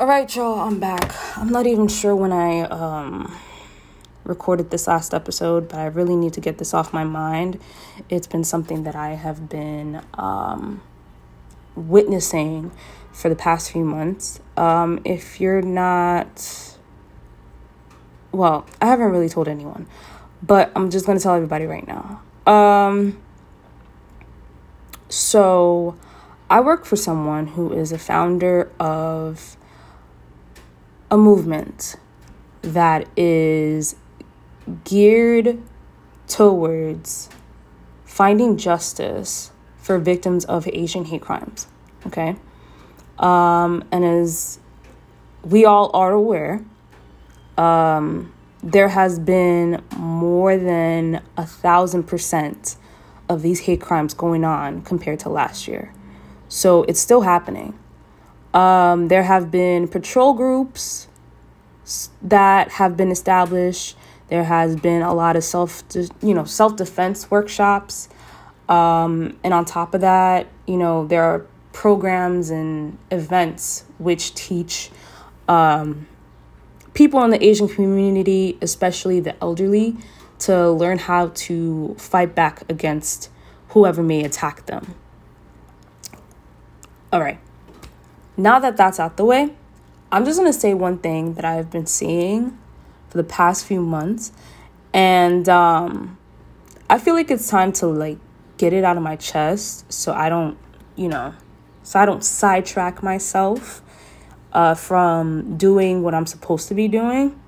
All right, y'all, I'm back. I'm not even sure when I um, recorded this last episode, but I really need to get this off my mind. It's been something that I have been um, witnessing for the past few months. Um, if you're not, well, I haven't really told anyone, but I'm just going to tell everybody right now. Um, so, I work for someone who is a founder of a movement that is geared towards finding justice for victims of Asian hate crimes. Okay. Um, and as we all are aware, um, there has been more than a thousand percent of these hate crimes going on compared to last year. So it's still happening. Um, there have been patrol groups that have been established. There has been a lot of self, you know, self defense workshops, um, and on top of that, you know, there are programs and events which teach um, people in the Asian community, especially the elderly, to learn how to fight back against whoever may attack them. All right. Now that that's out the way, I'm just to say one thing that I've been seeing for the past few months. And um, I feel like it's time to like get it out of my chest so I don't, you know, so I don't sidetrack myself uh, from doing what I'm supposed to be doing.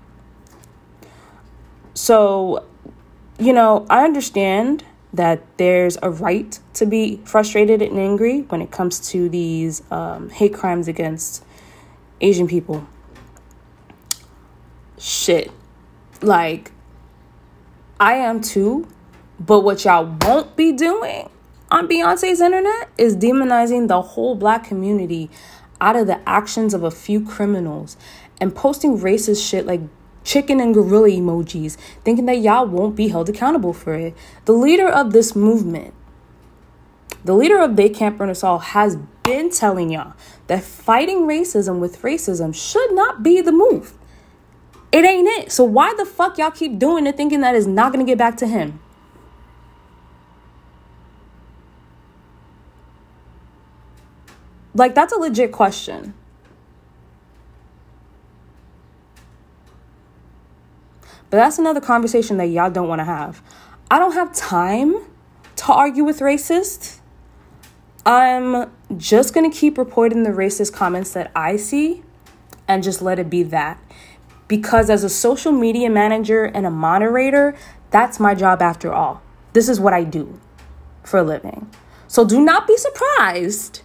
So, you know, I understand that there's a right to be frustrated and angry when it comes to these um, hate crimes against Asian people. Shit. Like, I am too, but what y'all won't be doing on Beyonce's internet is demonizing the whole black community out of the actions of a few criminals and posting racist shit like chicken and gorilla emojis, thinking that y'all won't be held accountable for it. The leader of this movement, the leader of They Can't Burn Us All, has been telling y'all that fighting racism with racism should not be the move. It ain't it. So why the fuck y'all keep doing it thinking that is not gonna get back to him? Like that's a legit question. But that's another conversation that y'all don't want to have. I don't have time to argue with racists. I'm just going to keep reporting the racist comments that I see and just let it be that. Because as a social media manager and a moderator, that's my job after all. This is what I do for a living. So do not be surprised,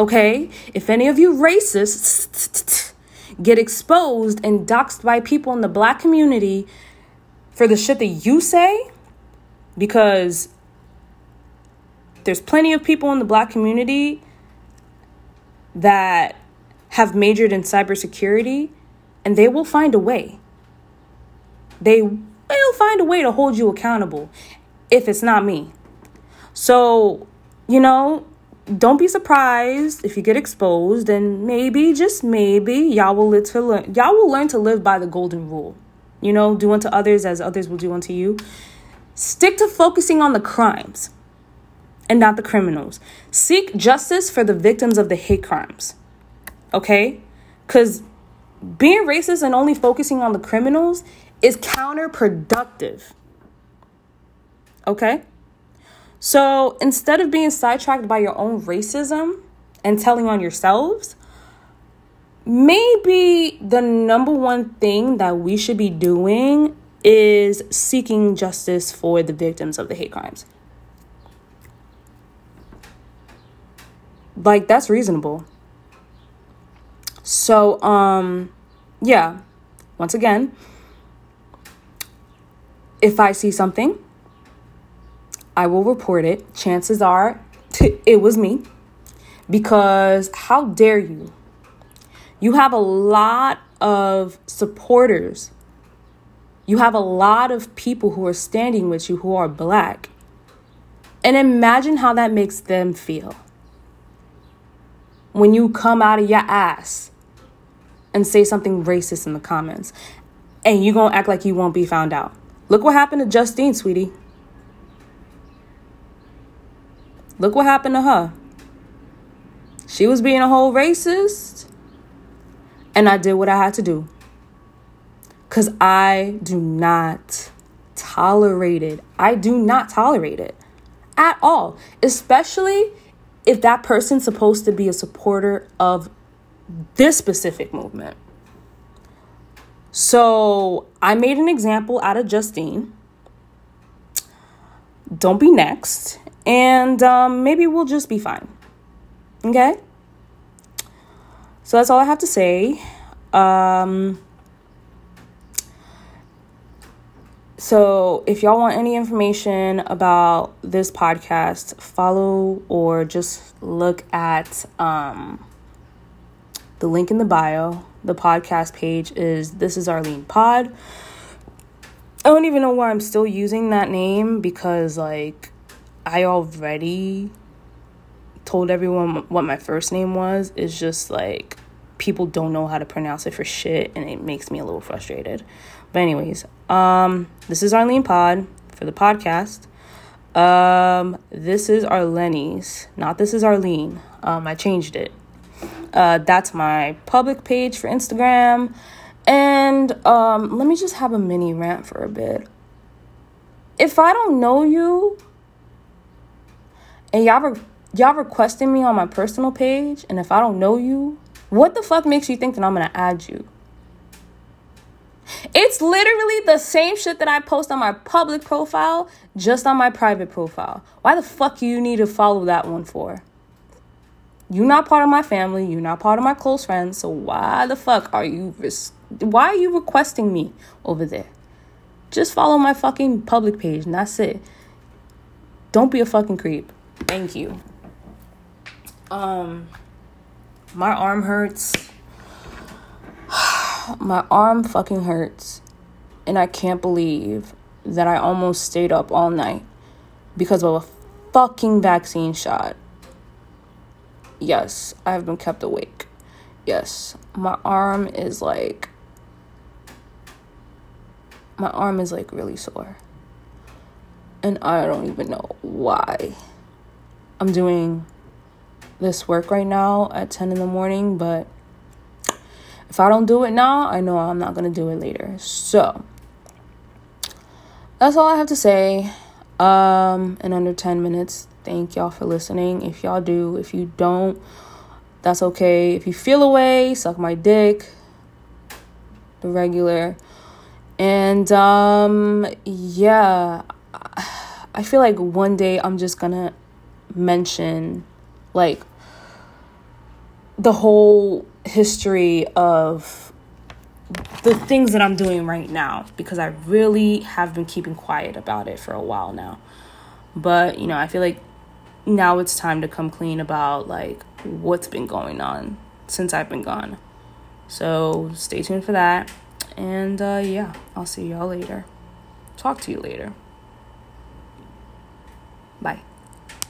okay, if any of you racists get exposed and doxxed by people in the black community for the shit that you say because there's plenty of people in the black community that have majored in cybersecurity and they will find a way. They will find a way to hold you accountable if it's not me. So, you know, don't be surprised if you get exposed and maybe just maybe y'all will learn y'all will learn to live by the golden rule. You know, do unto others as others will do unto you. Stick to focusing on the crimes and not the criminals. Seek justice for the victims of the hate crimes. Okay? Because being racist and only focusing on the criminals is counterproductive. Okay? So instead of being sidetracked by your own racism and telling on yourselves, maybe the number one thing that we should be doing is seeking justice for the victims of the hate crimes. Like that's reasonable. So um yeah, once again, if I see something, I will report it. Chances are it was me. Because how dare you you have a lot of supporters. You have a lot of people who are standing with you who are black. And imagine how that makes them feel when you come out of your ass and say something racist in the comments. And you're gonna act like you won't be found out. Look what happened to Justine, sweetie. Look what happened to her. She was being a whole racist. And I did what I had to do. Because I do not tolerate it. I do not tolerate it at all. Especially if that person's supposed to be a supporter of this specific movement. So I made an example out of Justine. Don't be next. And um, maybe we'll just be fine. Okay? So that's all I have to say. Um, so if y'all want any information about this podcast, follow or just look at um, the link in the bio. The podcast page is This is Arlene Pod. I don't even know why I'm still using that name because, like, I already told everyone what my first name was. is just like people don't know how to pronounce it for shit, and it makes me a little frustrated. But, anyways, um, this is Arlene Pod for the podcast. Um, this is Arlene's, not this is Arlene. Um, I changed it. Uh, that's my public page for Instagram. And um, let me just have a mini rant for a bit. If I don't know you and y'all y'all requesting me on my personal page, and if I don't know you, what the fuck makes you think that I'm gonna add you? It's literally the same shit that I post on my public profile, just on my private profile. Why the fuck you need to follow that one for? You're not part of my family. You're not part of my close friends. So why the fuck are you res- why are you requesting me over there? Just follow my fucking public page and that's it. Don't be a fucking creep. Thank you. Um my arm hurts. my arm fucking hurts. And I can't believe that I almost stayed up all night because of a fucking vaccine shot. Yes, I have been kept awake. Yes, my arm is like. My arm is like really sore. And I don't even know why. I'm doing this work right now at 10 in the morning, but if I don't do it now, I know I'm not going to do it later. So, that's all I have to say. Um, in under 10 minutes. Thank y'all for listening. If y'all do, if you don't, that's okay. If you feel away, suck my dick. The regular. And um yeah, I feel like one day I'm just going to mention like the whole history of the things that I'm doing right now because I really have been keeping quiet about it for a while now. But, you know, I feel like now it's time to come clean about like what's been going on since I've been gone. So, stay tuned for that. And uh yeah, I'll see y'all later. Talk to you later.